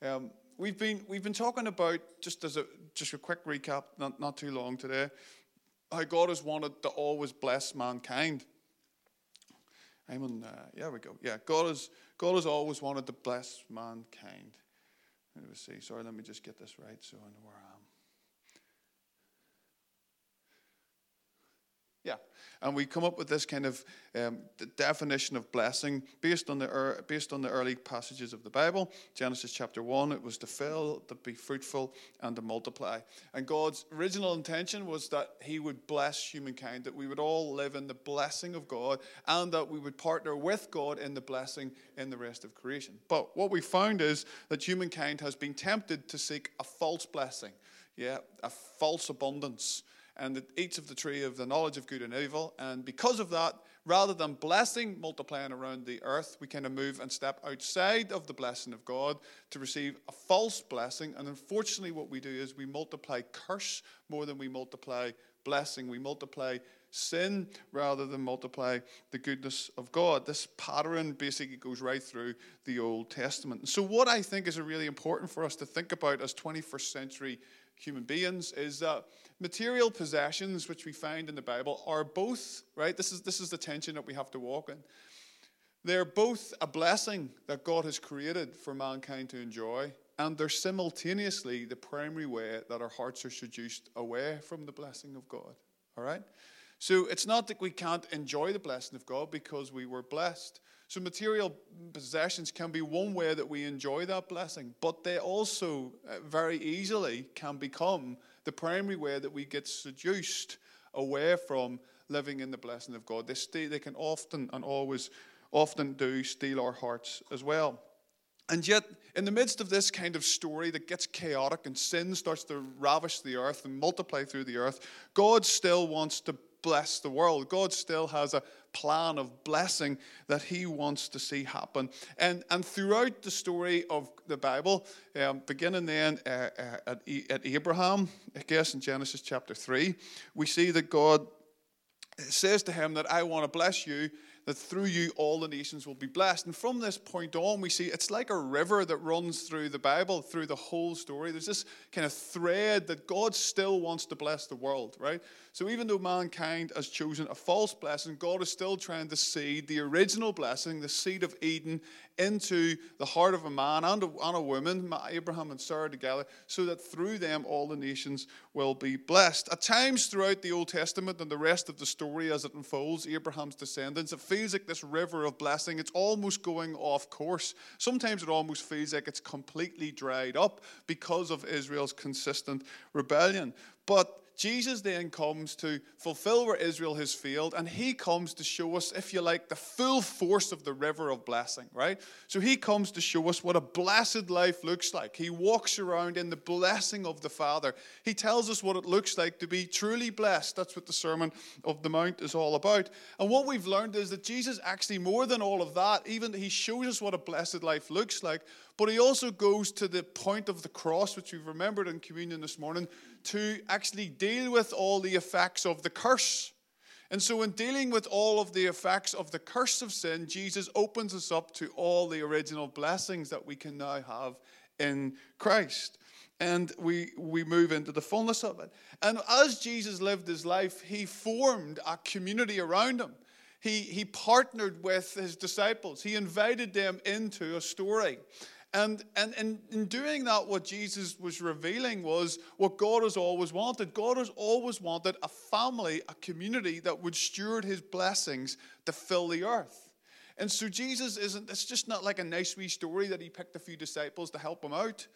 Um, we've been we've been talking about just as a just a quick recap, not not too long today, how God has wanted to always bless mankind. I'm on. Uh, yeah, we go. Yeah, God has God has always wanted to bless mankind. Let me see. Sorry, let me just get this right so I know where I am. Yeah, and we come up with this kind of um, definition of blessing based on the er, based on the early passages of the Bible. Genesis chapter one, it was to fill, to be fruitful, and to multiply. And God's original intention was that He would bless humankind, that we would all live in the blessing of God, and that we would partner with God in the blessing in the rest of creation. But what we found is that humankind has been tempted to seek a false blessing, yeah, a false abundance and it eats of the tree of the knowledge of good and evil. And because of that, rather than blessing multiplying around the earth, we kind of move and step outside of the blessing of God to receive a false blessing. And unfortunately, what we do is we multiply curse more than we multiply blessing. We multiply sin rather than multiply the goodness of God. This pattern basically goes right through the Old Testament. So, what I think is really important for us to think about as 21st century human beings is that material possessions which we find in the bible are both right this is this is the tension that we have to walk in. They're both a blessing that god has created for mankind to enjoy and they're simultaneously the primary way that our hearts are seduced away from the blessing of god all right? So it's not that we can't enjoy the blessing of god because we were blessed so, material possessions can be one way that we enjoy that blessing, but they also uh, very easily can become the primary way that we get seduced away from living in the blessing of God. They, they can often and always, often do steal our hearts as well. And yet, in the midst of this kind of story that gets chaotic and sin starts to ravish the earth and multiply through the earth, God still wants to bless the world. God still has a plan of blessing that He wants to see happen. And, and throughout the story of the Bible, um, beginning then uh, uh, at, at Abraham, I guess in Genesis chapter 3, we see that God says to him that I want to bless you that through you all the nations will be blessed. And from this point on, we see it's like a river that runs through the Bible, through the whole story. There's this kind of thread that God still wants to bless the world, right? So even though mankind has chosen a false blessing, God is still trying to seed the original blessing, the seed of Eden, into the heart of a man and a, and a woman, Abraham and Sarah together, so that through them all the nations will be blessed. At times throughout the Old Testament and the rest of the story as it unfolds, Abraham's descendants, it feels like this river of blessing, it's almost going off course. Sometimes it almost feels like it's completely dried up because of Israel's consistent rebellion. But Jesus then comes to fulfill where Israel has failed, and he comes to show us, if you like, the full force of the river of blessing, right? So he comes to show us what a blessed life looks like. He walks around in the blessing of the Father. He tells us what it looks like to be truly blessed. That's what the Sermon of the Mount is all about. And what we've learned is that Jesus actually, more than all of that, even he shows us what a blessed life looks like, but he also goes to the point of the cross, which we've remembered in communion this morning, to actually deal with all the effects of the curse. And so, in dealing with all of the effects of the curse of sin, Jesus opens us up to all the original blessings that we can now have in Christ. And we, we move into the fullness of it. And as Jesus lived his life, he formed a community around him. He, he partnered with his disciples, he invited them into a story. And, and, and in doing that, what Jesus was revealing was what God has always wanted. God has always wanted a family, a community that would steward his blessings to fill the earth. And so Jesus isn't, it's just not like a nice wee story that he picked a few disciples to help him out.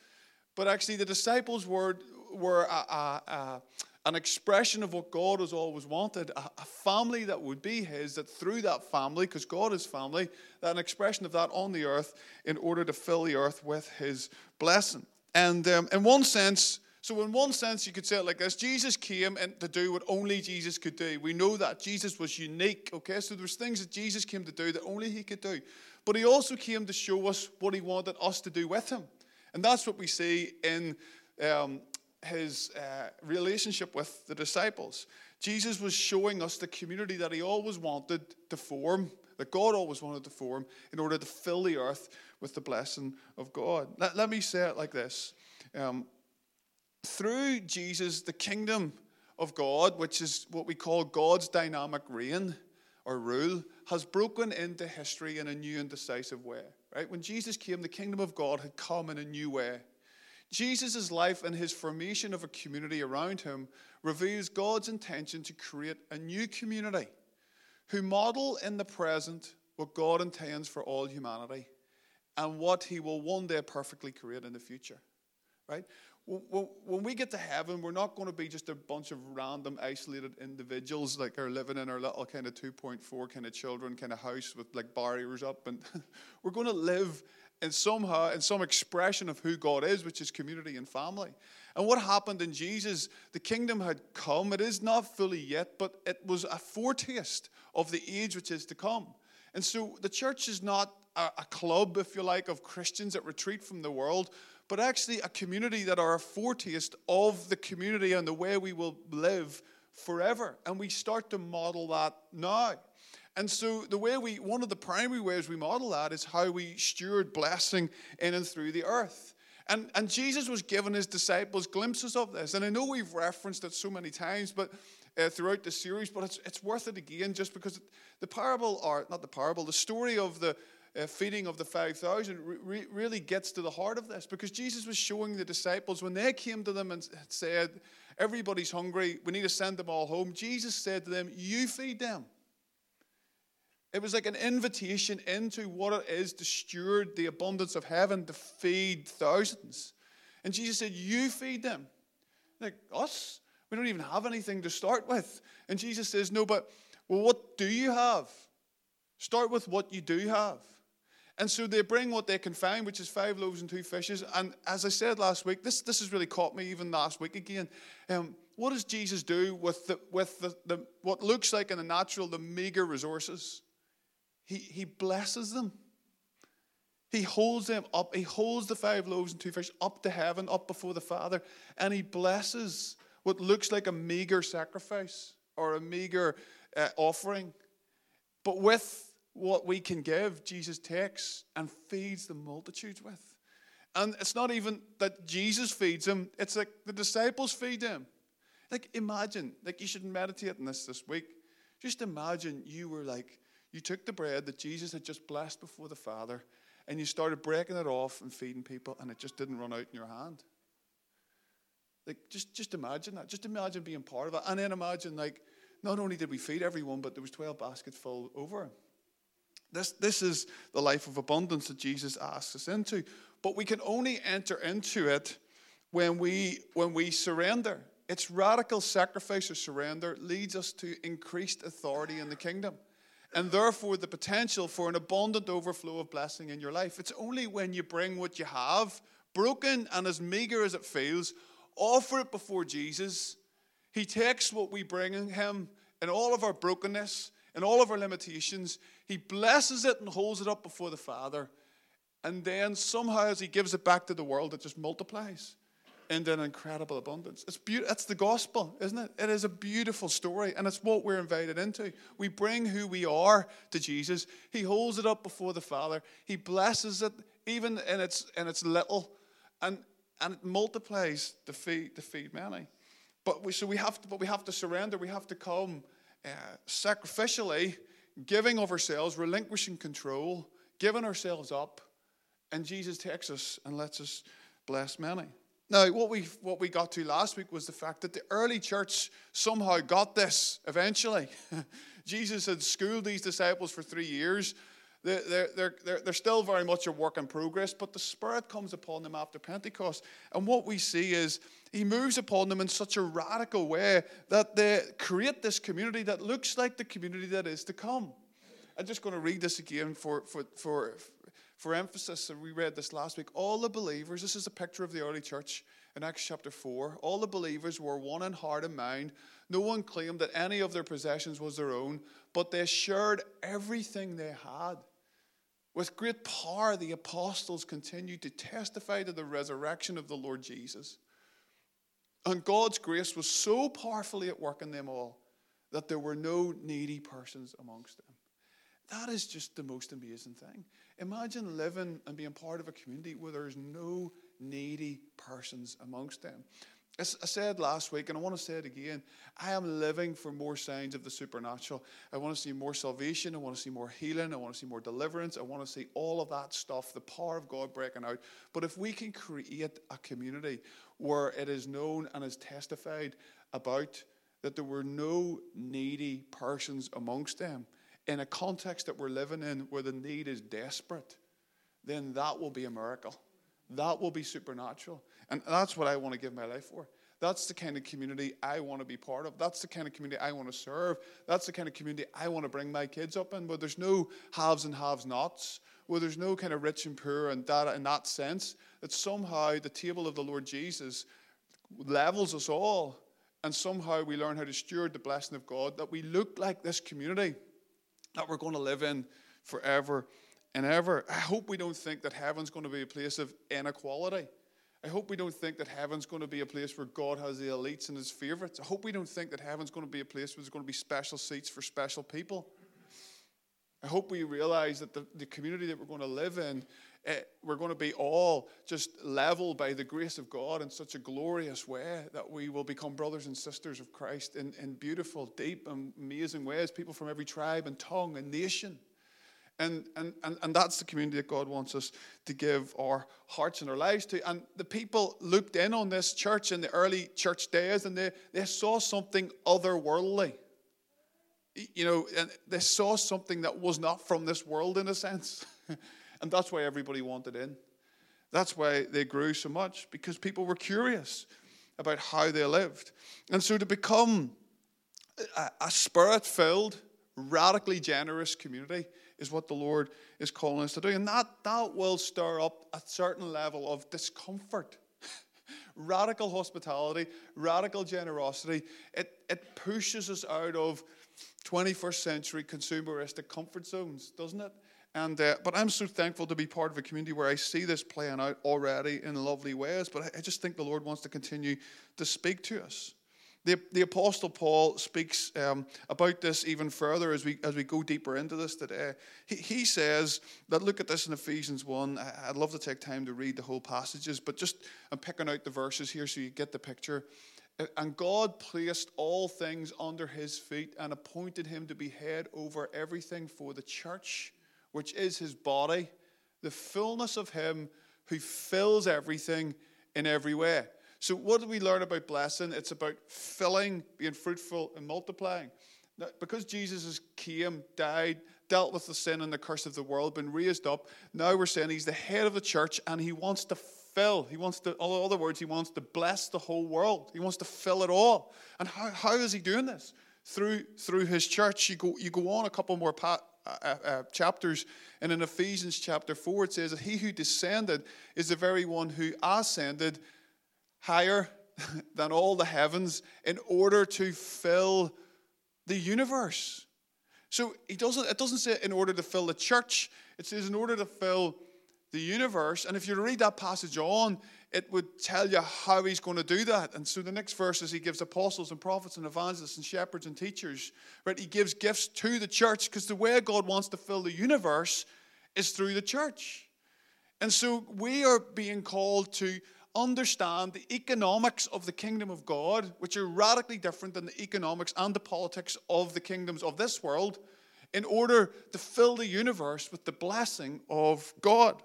But actually, the disciples were, were a, a, a an expression of what God has always wanted a, a, family that would be His, that through that family, because God is family, that an expression of that on the earth in order to fill the earth with His blessing. And um, in one sense, so in one sense, you could say it like this: Jesus came and to do what only Jesus could do. We know that Jesus was unique. Okay, so there's things that Jesus came to do that only He could do, but He also came to show us what He wanted us to do with Him, and that's what we see in um, his uh, relationship with the disciples. Jesus was showing us the community that he always wanted to form, that God always wanted to form in order to fill the earth with the blessing of God. Let, let me say it like this um, Through Jesus, the kingdom of God, which is what we call God's dynamic reign or rule, has broken into history in a new and decisive way. Right? When Jesus came, the kingdom of God had come in a new way. Jesus' life and his formation of a community around him reveals God's intention to create a new community who model in the present what God intends for all humanity and what he will one day perfectly create in the future. Right? When we get to heaven, we're not going to be just a bunch of random, isolated individuals like are living in our little kind of 2.4 kind of children kind of house with like barriers up. And we're going to live in somehow in some expression of who God is, which is community and family. And what happened in Jesus, the kingdom had come. It is not fully yet, but it was a foretaste of the age which is to come. And so the church is not a, a club, if you like, of Christians that retreat from the world, but actually a community that are a foretaste of the community and the way we will live forever. And we start to model that now. And so the way we, one of the primary ways we model that is how we steward blessing in and through the earth. And, and Jesus was giving his disciples glimpses of this. And I know we've referenced it so many times, but uh, throughout the series, but it's, it's worth it again just because the parable, or not the parable, the story of the uh, feeding of the 5,000 re- really gets to the heart of this because Jesus was showing the disciples when they came to them and said, Everybody's hungry, we need to send them all home. Jesus said to them, You feed them. It was like an invitation into what it is to steward the abundance of heaven, to feed thousands. And Jesus said, You feed them. Like us? We don't even have anything to start with. And Jesus says, No, but well, what do you have? Start with what you do have. And so they bring what they can find, which is five loaves and two fishes. And as I said last week, this, this has really caught me even last week again. Um, what does Jesus do with, the, with the, the, what looks like in the natural, the meager resources? He, he blesses them. He holds them up. He holds the five loaves and two fish up to heaven, up before the Father, and he blesses what looks like a meager sacrifice or a meager uh, offering. But with what we can give, Jesus takes and feeds the multitudes with. And it's not even that Jesus feeds them, it's like the disciples feed them. Like, imagine, like, you should meditate on this this week. Just imagine you were like you took the bread that Jesus had just blessed before the Father and you started breaking it off and feeding people, and it just didn't run out in your hand. Like, just, just imagine that. Just imagine being part of it. And then imagine, like, not only did we feed everyone, but there was 12 baskets full over. This, this is the life of abundance that Jesus asks us into. But we can only enter into it when we, when we surrender. It's radical sacrifice or surrender leads us to increased authority in the kingdom and therefore the potential for an abundant overflow of blessing in your life. It's only when you bring what you have, broken and as meager as it feels, offer it before Jesus. He takes what we bring him in all of our brokenness and all of our limitations, he blesses it and holds it up before the Father. And then somehow, as he gives it back to the world, it just multiplies into an incredible abundance. It's be- It's the gospel, isn't it? It is a beautiful story, and it's what we're invited into. We bring who we are to Jesus. He holds it up before the Father. He blesses it, even in its in its little, and and it multiplies to feed to feed many. But we so we have to, but we have to surrender. We have to come uh, sacrificially, giving of ourselves, relinquishing control, giving ourselves up, and Jesus takes us and lets us bless many. Now, what we, what we got to last week was the fact that the early church somehow got this eventually. Jesus had schooled these disciples for three years. They're, they're, they're, they're still very much a work in progress, but the Spirit comes upon them after Pentecost. And what we see is He moves upon them in such a radical way that they create this community that looks like the community that is to come. I'm just going to read this again for, for, for, for emphasis, we read this last week, all the believers, this is a picture of the early church in Acts chapter 4, all the believers were one in heart and mind. No one claimed that any of their possessions was their own, but they shared everything they had. With great power, the apostles continued to testify to the resurrection of the Lord Jesus. And God's grace was so powerfully at work in them all that there were no needy persons amongst them. That is just the most amazing thing. Imagine living and being part of a community where there's no needy persons amongst them. As I said last week, and I want to say it again, I am living for more signs of the supernatural. I want to see more salvation. I want to see more healing. I want to see more deliverance. I want to see all of that stuff, the power of God breaking out. But if we can create a community where it is known and is testified about that there were no needy persons amongst them, in a context that we're living in where the need is desperate, then that will be a miracle. That will be supernatural. And that's what I want to give my life for. That's the kind of community I want to be part of. That's the kind of community I want to serve. That's the kind of community I want to bring my kids up in, where there's no haves and haves nots, where there's no kind of rich and poor and that in that sense. That somehow the table of the Lord Jesus levels us all, and somehow we learn how to steward the blessing of God, that we look like this community that we're going to live in forever and ever. I hope we don't think that heaven's going to be a place of inequality. I hope we don't think that heaven's going to be a place where God has the elites and his favorites. I hope we don't think that heaven's going to be a place where there's going to be special seats for special people. I hope we realize that the, the community that we're going to live in, Eh, we're going to be all just leveled by the grace of God in such a glorious way that we will become brothers and sisters of Christ in, in beautiful, deep, and amazing ways. People from every tribe and tongue and nation. And, and, and, and that's the community that God wants us to give our hearts and our lives to. And the people looked in on this church in the early church days and they, they saw something otherworldly. You know, and they saw something that was not from this world in a sense. and that's why everybody wanted in. That's why they grew so much, because people were curious about how they lived. And so to become a, a spirit filled, radically generous community is what the Lord is calling us to do. And that, that will stir up a certain level of discomfort. radical hospitality, radical generosity, it, it pushes us out of 21st century consumeristic comfort zones, doesn't it? And, uh, but I'm so thankful to be part of a community where I see this playing out already in lovely ways. But I, I just think the Lord wants to continue to speak to us. The, the Apostle Paul speaks um, about this even further as we, as we go deeper into this today. He, he says that, look at this in Ephesians 1. I'd love to take time to read the whole passages, but just I'm picking out the verses here so you get the picture. And God placed all things under his feet and appointed him to be head over everything for the church, which is his body, the fullness of him who fills everything in every way. So, what do we learn about blessing? It's about filling, being fruitful, and multiplying. Now, because Jesus has came, died, dealt with the sin and the curse of the world, been raised up, now we're saying he's the head of the church and he wants to fill. He wants to, in other words, he wants to bless the whole world. He wants to fill it all. And how, how is he doing this? Through, through his church. You go, you go on a couple more pa- uh, uh, uh chapters, and in Ephesians chapter 4, it says that he who descended is the very one who ascended higher than all the heavens in order to fill the universe. So he doesn't, it doesn't say in order to fill the church, it says in order to fill the universe. And if you read that passage on, it would tell you how he's going to do that. And so the next verses, he gives apostles and prophets and evangelists and shepherds and teachers. Right? He gives gifts to the church because the way God wants to fill the universe is through the church. And so we are being called to understand the economics of the kingdom of God, which are radically different than the economics and the politics of the kingdoms of this world, in order to fill the universe with the blessing of God.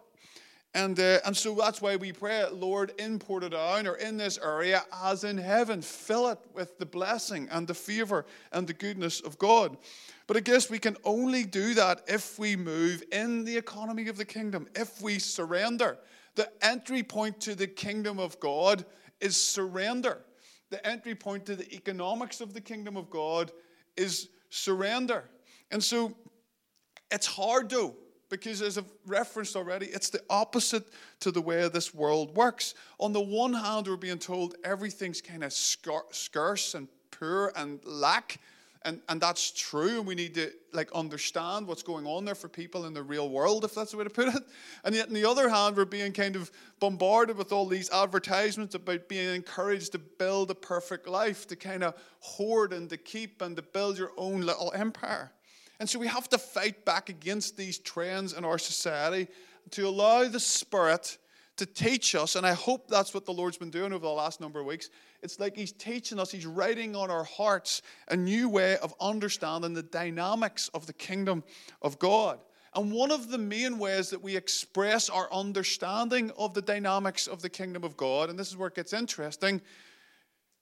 And, uh, and so that's why we pray, Lord, in Portadown or in this area as in heaven, fill it with the blessing and the favor and the goodness of God. But I guess we can only do that if we move in the economy of the kingdom, if we surrender the entry point to the kingdom of God is surrender. The entry point to the economics of the kingdom of God is surrender. And so it's hard though, because as I've referenced already, it's the opposite to the way this world works. On the one hand, we're being told everything's kind of scarce and poor and lack and, and that's true, and we need to like understand what's going on there for people in the real world, if that's the way to put it. And yet, on the other hand, we're being kind of bombarded with all these advertisements about being encouraged to build a perfect life, to kind of hoard and to keep and to build your own little empire. And so we have to fight back against these trends in our society to allow the Spirit to teach us. And I hope that's what the Lord's been doing over the last number of weeks. It's like He's teaching us, He's writing on our hearts a new way of understanding the dynamics of the kingdom of God. And one of the main ways that we express our understanding of the dynamics of the kingdom of God, and this is where it gets interesting,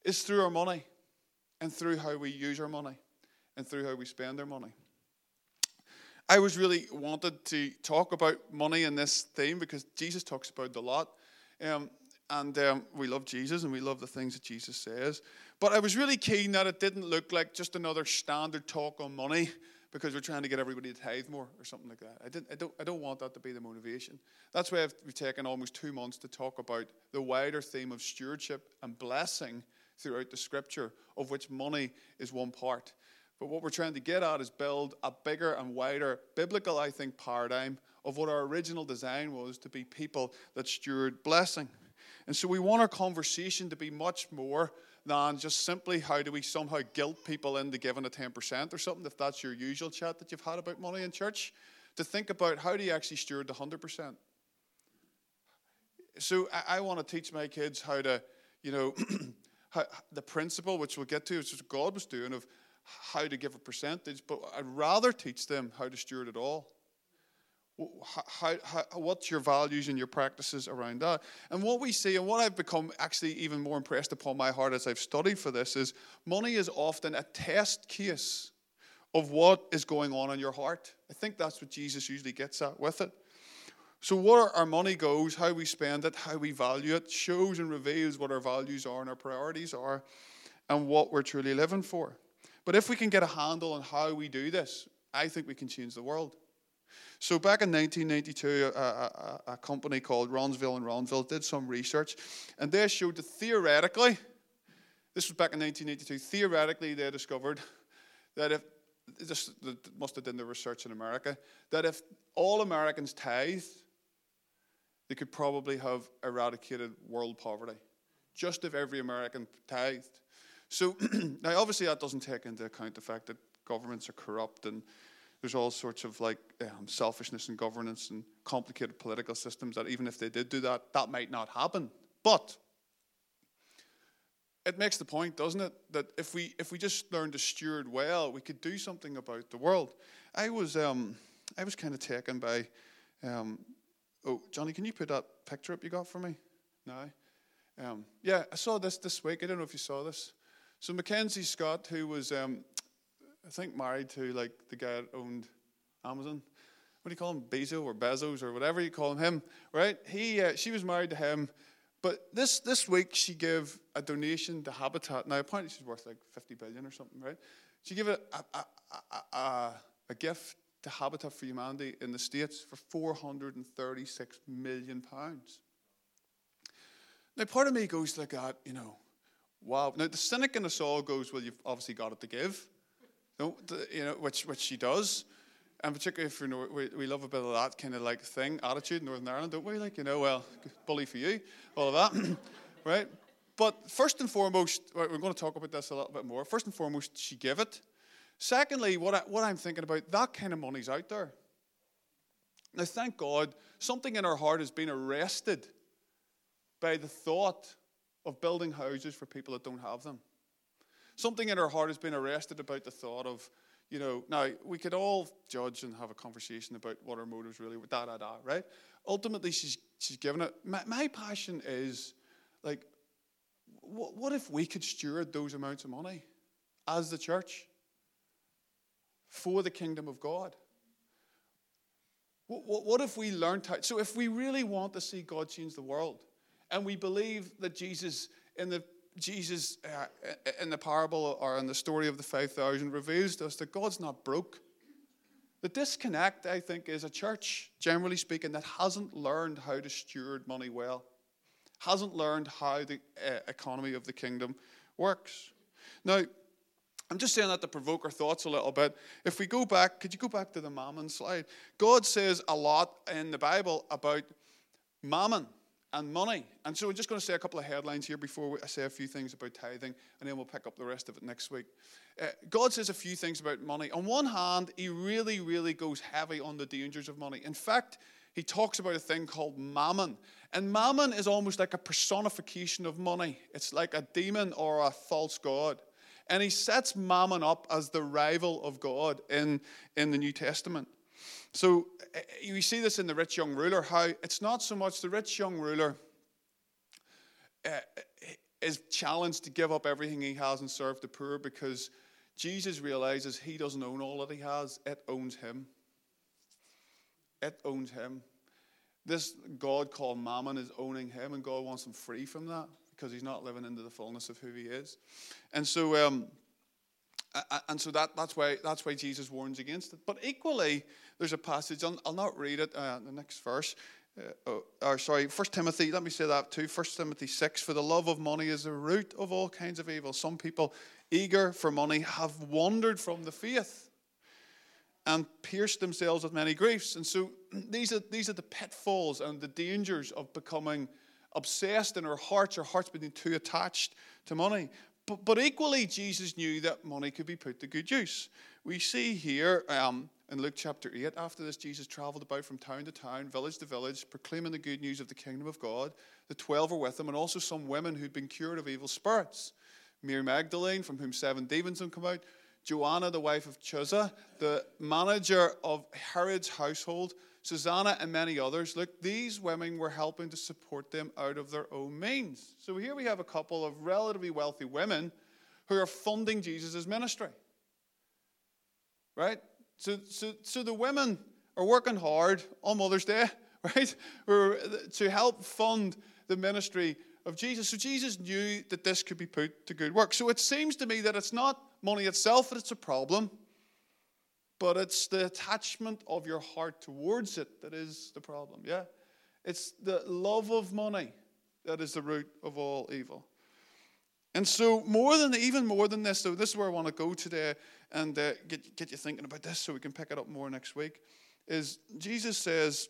is through our money and through how we use our money and through how we spend our money. I was really wanted to talk about money in this theme because Jesus talks about it a lot. Um, and um, we love Jesus and we love the things that Jesus says. But I was really keen that it didn't look like just another standard talk on money because we're trying to get everybody to tithe more or something like that. I, didn't, I, don't, I don't want that to be the motivation. That's why I've, we've taken almost two months to talk about the wider theme of stewardship and blessing throughout the scripture, of which money is one part. But what we're trying to get at is build a bigger and wider biblical, I think, paradigm of what our original design was to be people that steward blessing. And so we want our conversation to be much more than just simply how do we somehow guilt people into giving a 10% or something, if that's your usual chat that you've had about money in church, to think about how do you actually steward the 100%. So I, I want to teach my kids how to, you know, how, the principle, which we'll get to, which is what God was doing, of how to give a percentage, but I'd rather teach them how to steward it all. How, how, what's your values and your practices around that? And what we see, and what I've become actually even more impressed upon my heart as I've studied for this, is money is often a test case of what is going on in your heart. I think that's what Jesus usually gets at with it. So, where our money goes, how we spend it, how we value it, shows and reveals what our values are and our priorities are, and what we're truly living for. But if we can get a handle on how we do this, I think we can change the world. So back in 1992, a, a, a, company called Ronsvalle and Ronsvalle did some research, and they showed that theoretically, this was back in 1982, theoretically they discovered that if, this must have done the research in America, that if all Americans tithed, they could probably have eradicated world poverty. Just if every American tithed. So now, obviously, that doesn't take into account the fact that governments are corrupt and there's all sorts of like um, selfishness in governance and complicated political systems that even if they did do that, that might not happen. But it makes the point, doesn't it, that if we if we just learn to steward well, we could do something about the world. I was um, I was kind of taken by, um, oh Johnny, can you put that picture up you got for me? No, um, yeah, I saw this this week. I don't know if you saw this. So Mackenzie Scott, who was, um, I think, married to like the guy that owned Amazon. What do you call him, Bezos or Bezos or whatever you call him? Right? He, uh, she was married to him, but this this week she gave a donation to Habitat. Now apparently she's worth like fifty billion or something, right? She gave a a, a, a, a gift to Habitat for Humanity in the States for 436 million pounds. Now, part of me goes like that, you know, Wow. Now, the cynic in us all goes, well, you've obviously got it to give, you know, which, which she does. And particularly if you know, we, we love a bit of that kind of like thing, attitude in Northern Ireland, don't we? Like, you know, well, bully for you, all of that, right? But first and foremost, we're going to talk about this a little bit more. First and foremost, she gave it. Secondly, what, I, what I'm thinking about, that kind of money's out there. Now, thank God, something in our heart has been arrested by the thought of building houses for people that don't have them. Something in her heart has been arrested about the thought of, you know, now we could all judge and have a conversation about what her motives really were, da da da, right? Ultimately, she's she's given it. My, my passion is like, what, what if we could steward those amounts of money as the church for the kingdom of God? What, what, what if we learned how? So, if we really want to see God change the world, and we believe that Jesus in the Jesus uh, in the parable or in the story of the 5,000 reveals to us that God's not broke. The disconnect, I think, is a church, generally speaking, that hasn't learned how to steward money well, hasn't learned how the uh, economy of the kingdom works. Now, I'm just saying that to provoke our thoughts a little bit. If we go back, could you go back to the mammon slide? God says a lot in the Bible about mammon and money. And so we're just going to say a couple of headlines here before I say a few things about tithing, and then we'll pick up the rest of it next week. Uh, God says a few things about money. On one hand, He really, really goes heavy on the dangers of money. In fact, He talks about a thing called mammon. And mammon is almost like a personification of money, it's like a demon or a false god. And He sets mammon up as the rival of God in, in the New Testament. So eh, you see this in the rich young ruler, how it's not so much the rich young ruler uh, is challenged to give up everything he has and serve the poor because Jesus realizes he doesn't own all that he has, it owns him. It owns him. This God called Mammon is owning him, and God wants him free from that because he's not living into the fullness of who he is. And so, um, and so that, that's, why, that's why Jesus warns against it. But equally, there's a passage, I'll, I'll not read it, uh, the next verse. Uh, oh, or sorry, First Timothy, let me say that too. First Timothy 6 For the love of money is the root of all kinds of evil. Some people, eager for money, have wandered from the faith and pierced themselves with many griefs. And so these are, these are the pitfalls and the dangers of becoming obsessed in our hearts, our hearts being too attached to money. But, but equally, Jesus knew that money could be put to good use. We see here um, in Luke chapter 8, after this, Jesus traveled about from town to town, village to village, proclaiming the good news of the kingdom of God. The twelve were with him, and also some women who'd been cured of evil spirits. Mary Magdalene, from whom seven demons had come out, Joanna, the wife of Chuza, the manager of Herod's household, Susanna, and many others. Look, these women were helping to support them out of their own means. So here we have a couple of relatively wealthy women who are funding Jesus' ministry. Right? So, so, so the women are working hard on Mother's Day, right? to help fund the ministry of Jesus. So Jesus knew that this could be put to good work. So it seems to me that it's not money itself that's a problem but it's the attachment of your heart towards it that is the problem. Yeah? It's the love of money that is the root of all evil. And so, more than even more than this, so this is where I want to go today and uh, get, get you thinking about this so we can pick it up more next week. Is Jesus says,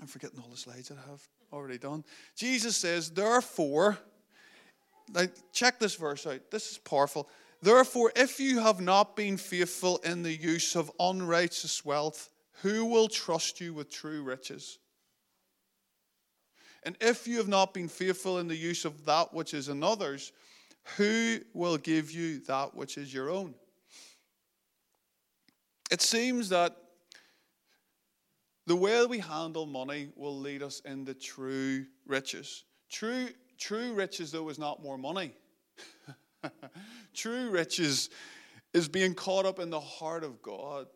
I'm forgetting all the slides I have already done. Jesus says, therefore, like, check this verse out. This is powerful. Therefore, if you have not been faithful in the use of unrighteous wealth, who will trust you with true riches? And if you have not been faithful in the use of that which is another's, who will give you that which is your own? It seems that the way we handle money will lead us into true riches. True, true riches, though, is not more money. True riches is being caught up in the heart of God.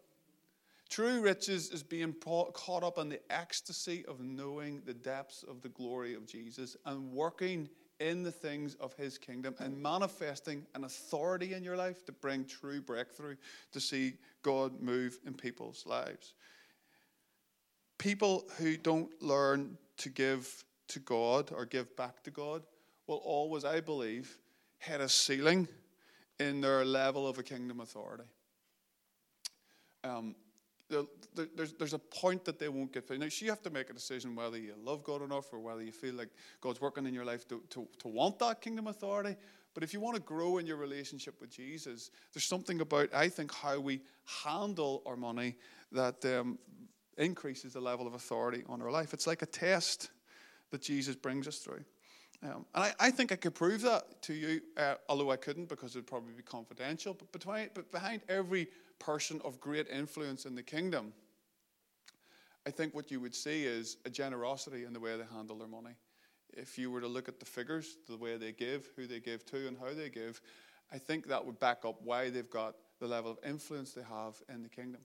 True riches is being caught up in the ecstasy of knowing the depths of the glory of Jesus and working in the things of his kingdom and manifesting an authority in your life to bring true breakthrough, to see God move in people's lives. People who don't learn to give to God or give back to God will always, I believe, hit a ceiling in their level of a kingdom authority. Um, there's, there's a point that they won't get through. Now, you have to make a decision whether you love God enough or whether you feel like God's working in your life to, to, to want that kingdom authority. But if you want to grow in your relationship with Jesus, there's something about, I think, how we handle our money that um, increases the level of authority on our life. It's like a test that Jesus brings us through. Um, and I, I, think I could prove that to you, uh, although I couldn't because it would probably be confidential. But, between, but behind every person of great influence in the kingdom, I think what you would see is a generosity in the way they handle their money. If you were to look at the figures, the way they give, who they give to, and how they give, I think that would back up why they've got the level of influence they have in the kingdom.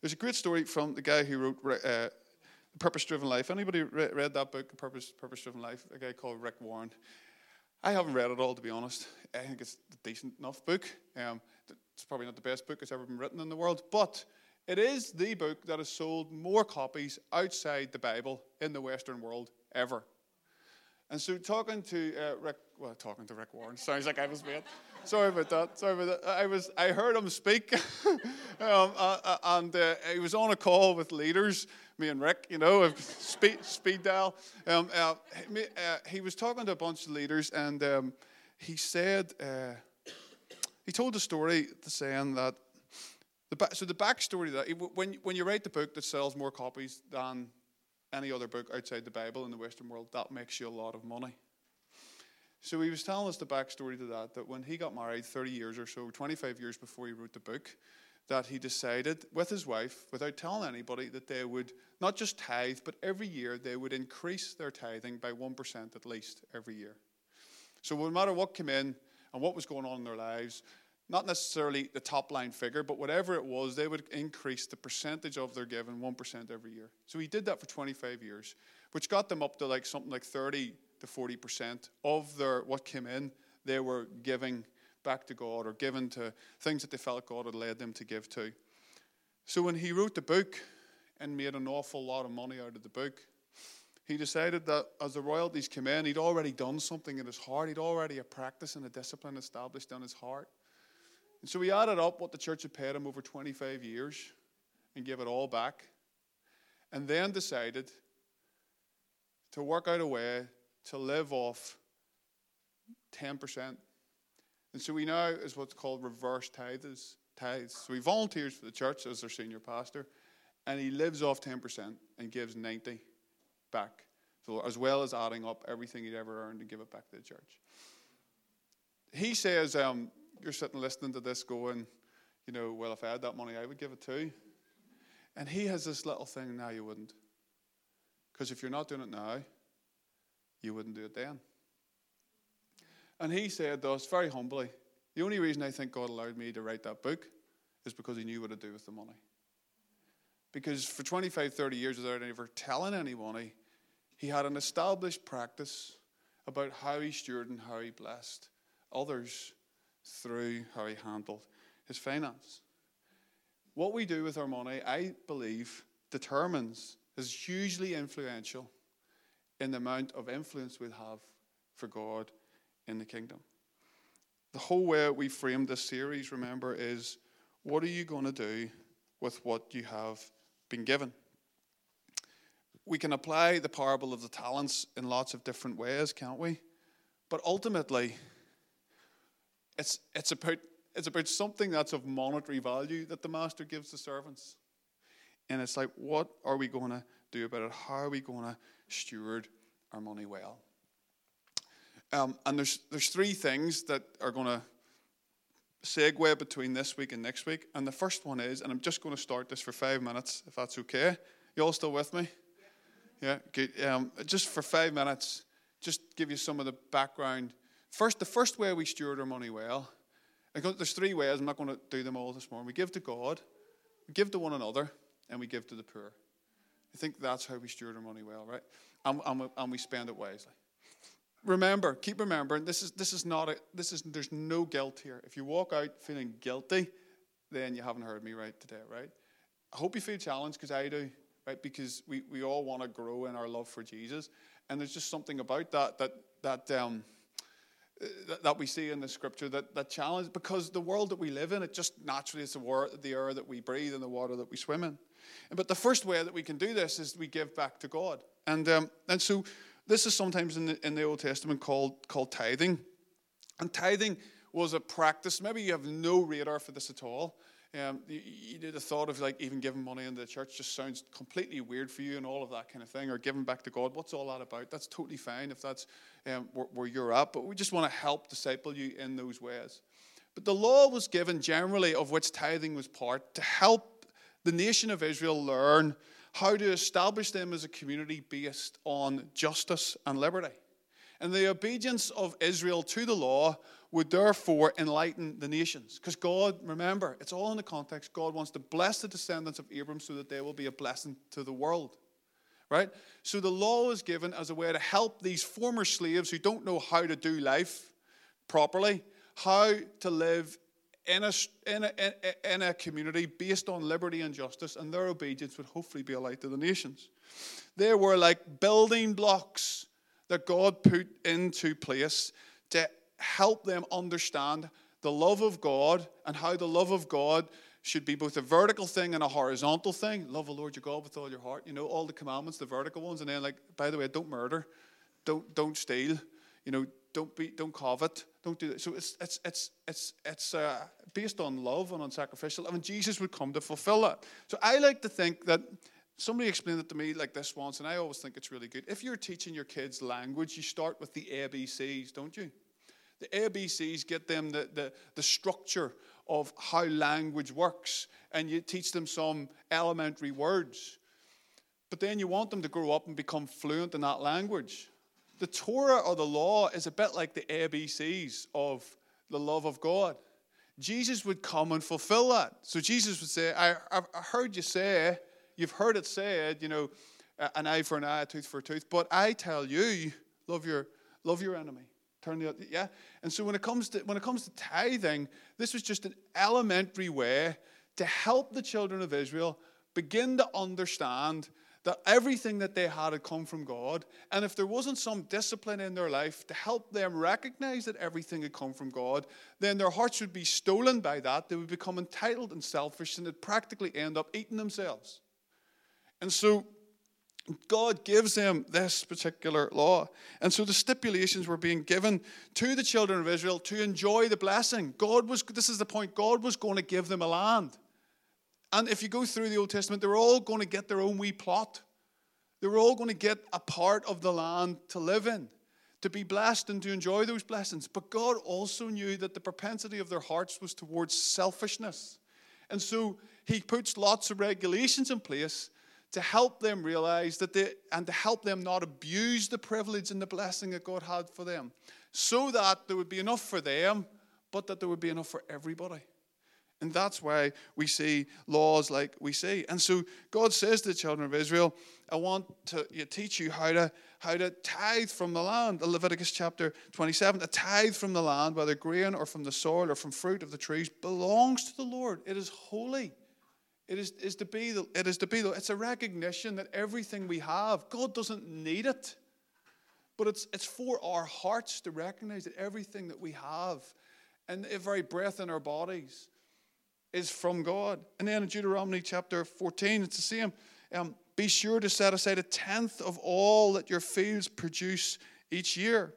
There's a great story from the guy who wrote uh, Purpose Driven Life. Anybody re- read that book, Purpose Purpose Driven Life? A guy called Rick Warren. I haven't read it all, to be honest. I think it's a decent enough book. Um, it's probably not the best book that's ever been written in the world, but it is the book that has sold more copies outside the Bible in the Western world ever. And so, talking to uh, Rick, well, talking to Rick Warren sounds like I was made. Sorry about that. Sorry about that. I was, I heard him speak, um, uh, uh, and uh, he was on a call with leaders me and Rick, you know, speed, speed dial. Um, uh, he, uh, he, was talking to a bunch of leaders, and um, he said, uh, he told a story saying that, the, so the backstory that when, when you write the book that sells more copies than any other book outside the Bible in the Western world, that makes you a lot of money. So he was telling us the backstory to that, that when he got married 30 years or so, 25 years before he wrote the book, that he decided with his wife, without telling anybody, that they would not just tithe, but every year they would increase their tithing by 1% at least every year. So no matter what came in and what was going on in their lives, not necessarily the top line figure, but whatever it was, they would increase the percentage of their giving 1% every year. So he did that for 25 years, which got them up to like something like 30 to 40% of their what came in, they were giving back to God or given to things that they felt God had led them to give to. So when he wrote the book and made an awful lot of money out of the book, he decided that as the royalties came in, he'd already done something in his heart. He'd already a practice and a discipline established in his heart. And so he added up what the church had paid him over 25 years and gave it all back. And then decided to work out a way to live off 10%. And so he now is what's called reverse tithes. tithes. So he volunteers for the church as their senior pastor, and he lives off 10% and gives 90 back. So as well as adding up everything he'd ever earned and give it back to the church. He says, um, you're sitting listening to this going, you know, well, if I had that money, I would give it too. And he has this little thing, now you wouldn't. Because if you're not doing it now, you wouldn't do it then. And he said to us very humbly, the only reason I think God allowed me to write that book is because he knew what to do with the money. Because for 25, 30 years, without ever telling anybody, he had an established practice about how he stewarded and how he blessed others through how he handled his finance. What we do with our money, I believe, determines, is hugely influential in the amount of influence we'll have for God in the kingdom. The whole way we framed this series, remember, is what are you going to do with what you have been given? We can apply the parable of the talents in lots of different ways, can't we? But ultimately, it's, it's, about, it's about something that's of monetary value that the master gives the servants. And it's like, what are we going to do about it? How are we going to steward our money well? Um, and there's, there's three things that are going to segue between this week and next week. And the first one is, and I'm just going to start this for five minutes, if that's okay. You all still with me? Yeah, good. Um, just for five minutes, just give you some of the background. First, the first way we steward our money well, there's three ways. I'm not going to do them all this morning. We give to God, we give to one another, and we give to the poor. I think that's how we steward our money well, right? And, and, we, and we spend it wisely remember, keep remembering, this is this is not a this is there's no guilt here. If you walk out feeling guilty, then you haven't heard me right today, right? I hope you feel challenged because I do, right? Because we, we all want to grow in our love for Jesus. And there's just something about that that that um that, we see in the scripture that, that challenge because the world that we live in, it just naturally is the, war, the air that we breathe and the water that we swim in. But the first way that we can do this is we give back to God. And um, and so this is sometimes in the, in the Old Testament called, called tithing. And tithing was a practice. Maybe you have no radar for this at all. Um, you, you, the thought of like even giving money into the church just sounds completely weird for you and all of that kind of thing, or giving back to God. What's all that about? That's totally fine if that's um, where, where you're at, but we just want to help disciple you in those ways. But the law was given generally, of which tithing was part, to help the nation of Israel learn how to establish them as a community based on justice and liberty. And the obedience of Israel to the law would therefore enlighten the nations. Because God, remember, it's all in the context. God wants to bless the descendants of Abram so that they will be a blessing to the world. Right? So the law is given as a way to help these former slaves who don't know how to do life properly, how to live in a, in, a, in a community based on liberty and justice, and their obedience would hopefully be a light to the nations. They were like building blocks that God put into place to help them understand the love of God and how the love of God should be both a vertical thing and a horizontal thing. Love the Lord your God with all your heart. You know, all the commandments, the vertical ones, and then like, by the way, don't murder, don't don't steal, you know, don't be don't covet, don't do that. So it's it's it's it's it's uh, based on love and on sacrificial. I mean, Jesus would come to fulfill that. So I like to think that somebody explained it to me like this once, and I always think it's really good. If you're teaching your kids language, you start with the ABCs, don't you? The ABCs get them the, the, the structure of how language works, and you teach them some elementary words. But then you want them to grow up and become fluent in that language. The Torah or the law is a bit like the ABCs of the love of God. Jesus would come and fulfill that. So Jesus would say, I, I heard you say, you've heard it said, you know, an eye for an eye, a tooth for a tooth, but I tell you, love your, love your enemy. Turn the yeah. And so when it comes to when it comes to tithing, this was just an elementary way to help the children of Israel begin to understand that everything that they had had come from God. And if there wasn't some discipline in their life to help them recognize that everything had come from God, then their hearts would be stolen by that. They would become entitled and selfish and they'd practically end up eating themselves. And so God gives them this particular law. And so the stipulations were being given to the children of Israel to enjoy the blessing. God was, this is the point, God was going to give them a land. And if you go through the Old Testament, they were all going to get their own wee plot. They were all going to get a part of the land to live in, to be blessed and to enjoy those blessings. But God also knew that the propensity of their hearts was towards selfishness. And so He puts lots of regulations in place to help them realize that they, and to help them not abuse the privilege and the blessing that God had for them, so that there would be enough for them, but that there would be enough for everybody. And that's why we see laws like we see. And so God says to the children of Israel, I want to teach you how to, how to tithe from the land. Leviticus chapter 27, a tithe from the land, whether grain or from the soil or from fruit of the trees, belongs to the Lord. It is holy. It is, is to be the, it is to be the, it's a recognition that everything we have, God doesn't need it. But it's, it's for our hearts to recognize that everything that we have and the very breath in our bodies is from God. And then in Deuteronomy chapter 14, it's the same. Um, be sure to set aside a tenth of all that your fields produce each year.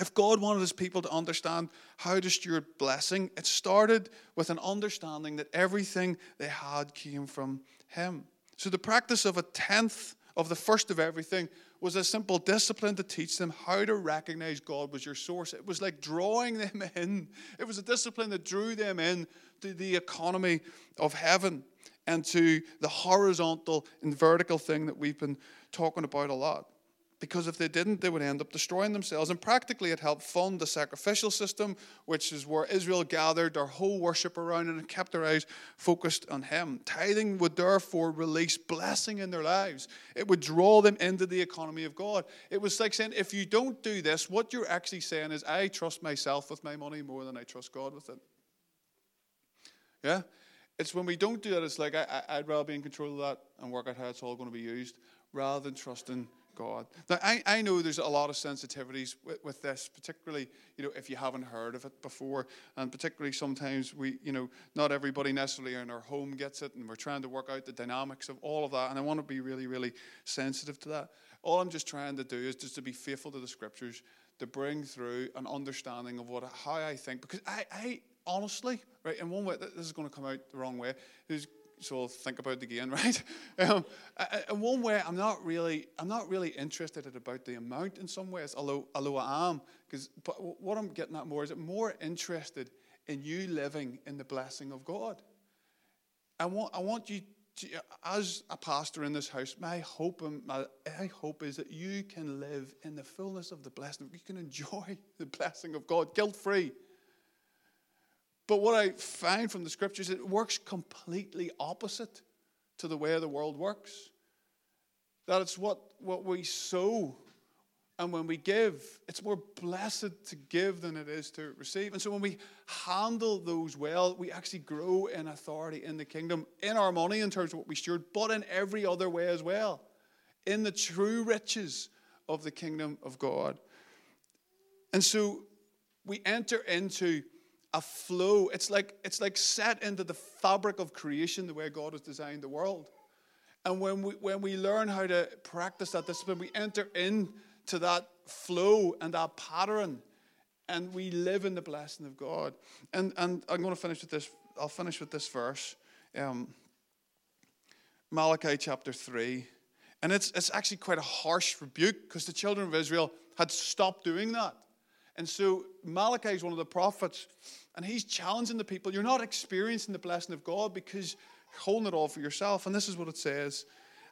If God wanted his people to understand how to steward blessing, it started with an understanding that everything they had came from him. So the practice of a tenth of the first of everything was a simple discipline to teach them how to recognize God was your source. It was like drawing them in. It was a discipline that drew them in to the economy of heaven and to the horizontal and vertical thing that we've been talking about a lot because if they didn't, they would end up destroying themselves. And practically, it helped fund the sacrificial system, which is where Israel gathered their whole worship around and kept their eyes focused on Him. Tithing would therefore release blessing in their lives, it would draw them into the economy of God. It was like saying, if you don't do this, what you're actually saying is, I trust myself with my money more than I trust God with it. Yeah? It's when we don't do that, it's like, I, I'd rather be in control of that and work out how it's all going to be used rather than trusting God. Now, I, I know there's a lot of sensitivities with, with, this, particularly, you know, if you haven't heard of it before, and particularly sometimes we, you know, not everybody necessarily in our home gets it, and we're trying to work out the dynamics of all of that, and I want to be really, really sensitive to that. All I'm just trying to do is just to be faithful to the scriptures, to bring through an understanding of what how I think, because I, I honestly, right, in one way, this is going to come out the wrong way, there's so I'll think about it again, right? Um, in one way, I'm not really, I'm not really interested in about the amount in some ways, although, although I am, because what I'm getting at more is I'm more interested in you living in the blessing of God. I want, I want you to, as a pastor in this house, my hope, and my, my hope is that you can live in the fullness of the blessing. You can enjoy the blessing of God, guilt free. But what I find from the scriptures, it works completely opposite to the way the world works. That it's what, what we sow. And when we give, it's more blessed to give than it is to receive. And so when we handle those well, we actually grow in authority in the kingdom, in our money in terms of what we steward, but in every other way as well, in the true riches of the kingdom of God. And so we enter into a flow. It's like, it's like set into the fabric of creation, the way God has designed the world. And when we, when we learn how to practice that discipline, we enter into that flow and that pattern, and we live in the blessing of God. And, and I'm going to finish with this. I'll finish with this verse. Um, Malachi chapter 3. And it's, it's actually quite a harsh rebuke because the children of Israel had stopped doing that. And so Malachi is one of the prophets, and he's challenging the people. You're not experiencing the blessing of God because you're holding it all for yourself. And this is what it says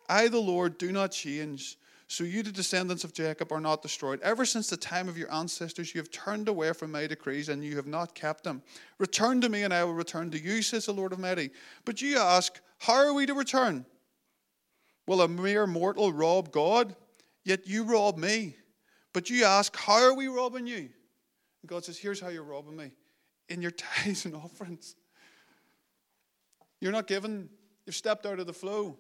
I, the Lord, do not change. So you, the descendants of Jacob, are not destroyed. Ever since the time of your ancestors, you have turned away from my decrees, and you have not kept them. Return to me, and I will return to you, says the Lord of Mighty. But you ask, How are we to return? Will a mere mortal rob God? Yet you rob me. But you ask, How are we robbing you? And God says, Here's how you're robbing me in your tithes and offerings. You're not given, you've stepped out of the flow.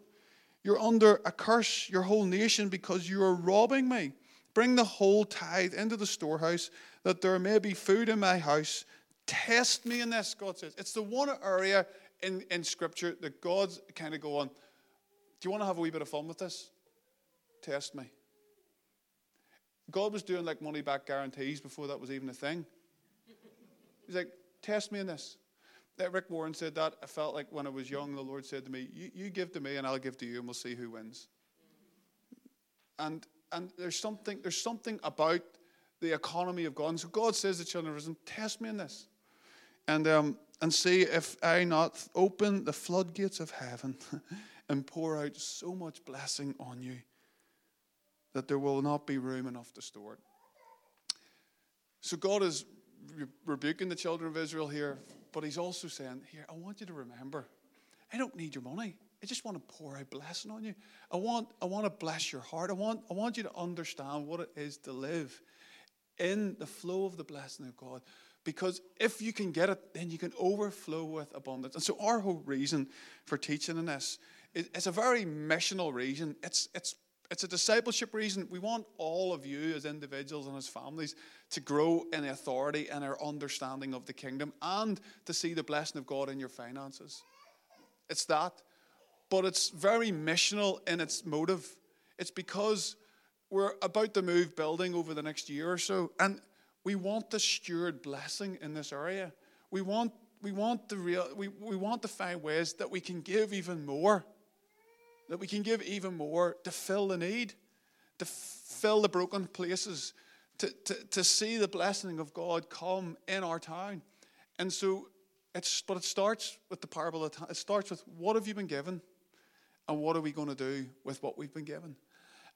You're under a curse, your whole nation, because you are robbing me. Bring the whole tithe into the storehouse, that there may be food in my house. Test me in this, God says. It's the one area in, in Scripture that God's kind of going, on. Do you want to have a wee bit of fun with this? Test me. God was doing like money back guarantees before that was even a thing. He's like, Test me in this. That Rick Warren said that. I felt like when I was young, the Lord said to me, you, you give to me and I'll give to you, and we'll see who wins. And and there's something there's something about the economy of God. And so God says to children of Israel, test me in this. And um, and see if I not open the floodgates of heaven and pour out so much blessing on you that there will not be room enough to store it. So God is rebuking the children of Israel here but he's also saying, Here, I want you to remember, I don't need your money. I just want to pour out blessing on you. I want, I want to bless your heart. I want, I want you to understand what it is to live in the flow of the blessing of God. Because if you can get it, then you can overflow with abundance. And so our whole reason for teaching in this is a very missional reason. It's, it's it's a discipleship reason. We want all of you as individuals and as families to grow in authority and our understanding of the kingdom and to see the blessing of God in your finances. It's that. But it's very missional in its motive. It's because we're about to move building over the next year or so, and we want the steward blessing in this area. We want we want the real we, we want to find ways that we can give even more that we can give even more to fill the need, to fill the broken places, to, to, to see the blessing of God come in our town. And so it's but it starts with the parable of it starts with what have you been given and what are we going to do with what we've been given?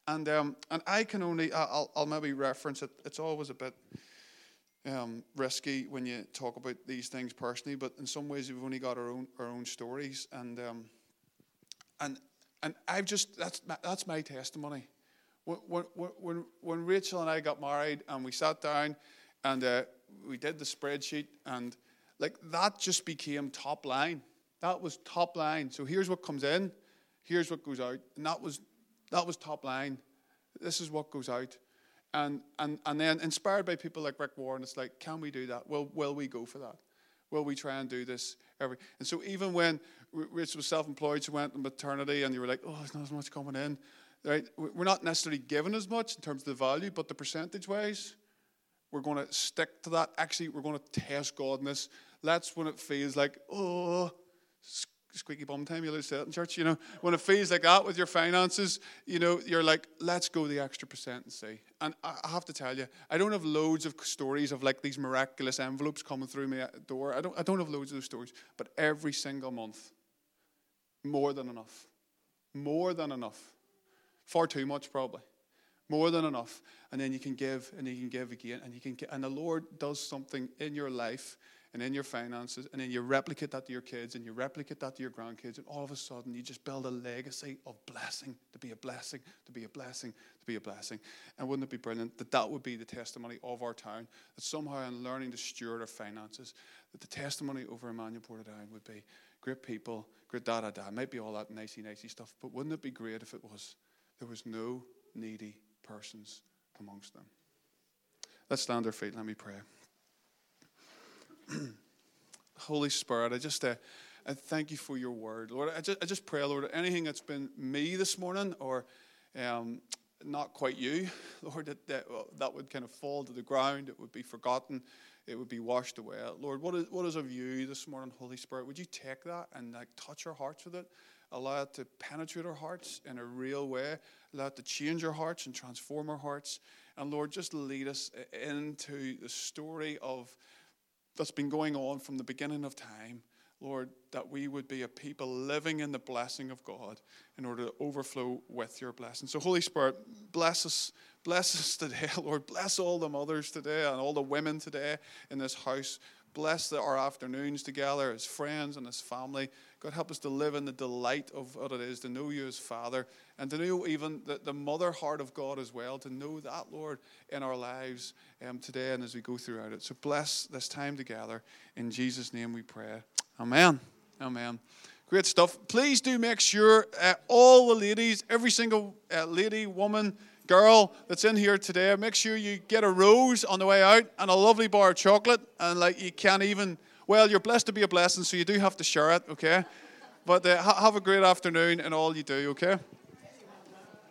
And um, and I can only I'll, I'll maybe reference it. It's always a bit um, risky when you talk about these things personally, but in some ways we've only got our own our own stories and um, and and I've just, that's my, that's my testimony. When, when, when Rachel and I got married and we sat down and uh, we did the spreadsheet, and like that just became top line. That was top line. So here's what comes in, here's what goes out. And that was, that was top line. This is what goes out. And, and, and then inspired by people like Rick Warren, it's like, can we do that? Will, will we go for that? Will we try and do this every? And so even when Rich was self-employed, she went on maternity, and you were like, oh, there's not as much coming in. Right? We're not necessarily given as much in terms of the value, but the percentage-wise, we're going to stick to that. Actually, we're going to test God in this. That's when it feels like, oh, squeaky bum time, you say it in church, you know. When it feels like that with your finances, you know, you're like, let's go the extra percent and see. And I have to tell you, I don't have loads of stories of like these miraculous envelopes coming through my door. I don't, I don't have loads of those stories. But every single month, more than enough. More than enough. Far too much, probably. More than enough. And then you can give and you can give again. And you can get, and the Lord does something in your life and in your finances, and then you replicate that to your kids, and you replicate that to your grandkids, and all of a sudden you just build a legacy of blessing to be a blessing, to be a blessing, to be a blessing. And wouldn't it be brilliant that that would be the testimony of our town? That somehow in learning to steward our finances, that the testimony over Emmanuel Portadown would be great people, great da da da. Might be all that nicey nicey stuff, but wouldn't it be great if it was there was no needy persons amongst them? Let's stand our feet. Let me pray. Holy Spirit, I just uh, I thank you for your word. Lord, I just, I just pray, Lord, anything that's been me this morning or um, not quite you, Lord, that, that, that would kind of fall to the ground, it would be forgotten, it would be washed away. Lord, what is, what is of you this morning, Holy Spirit? Would you take that and like touch our hearts with it? Allow it to penetrate our hearts in a real way. Allow it to change our hearts and transform our hearts. And Lord, just lead us into the story of that's been going on from the beginning of time. Lord, that we would be a people living in the blessing of God in order to overflow with your blessing. So, Holy Spirit, bless us, bless us today, Lord. Bless all the mothers today and all the women today in this house. Bless the, our afternoons together as friends and as family. God, help us to live in the delight of what it is to know you as Father and to know even the, the mother heart of God as well, to know that, Lord, in our lives um, today and as we go throughout it. So bless this time together. In Jesus' name we pray. Amen. Amen. Great stuff. Please do make sure uh, all the ladies, every single uh, lady, woman, girl that's in here today, make sure you get a rose on the way out and a lovely bar of chocolate. And like you can't even, well, you're blessed to be a blessing, so you do have to share it, okay? But uh, ha- have a great afternoon and all you do, okay?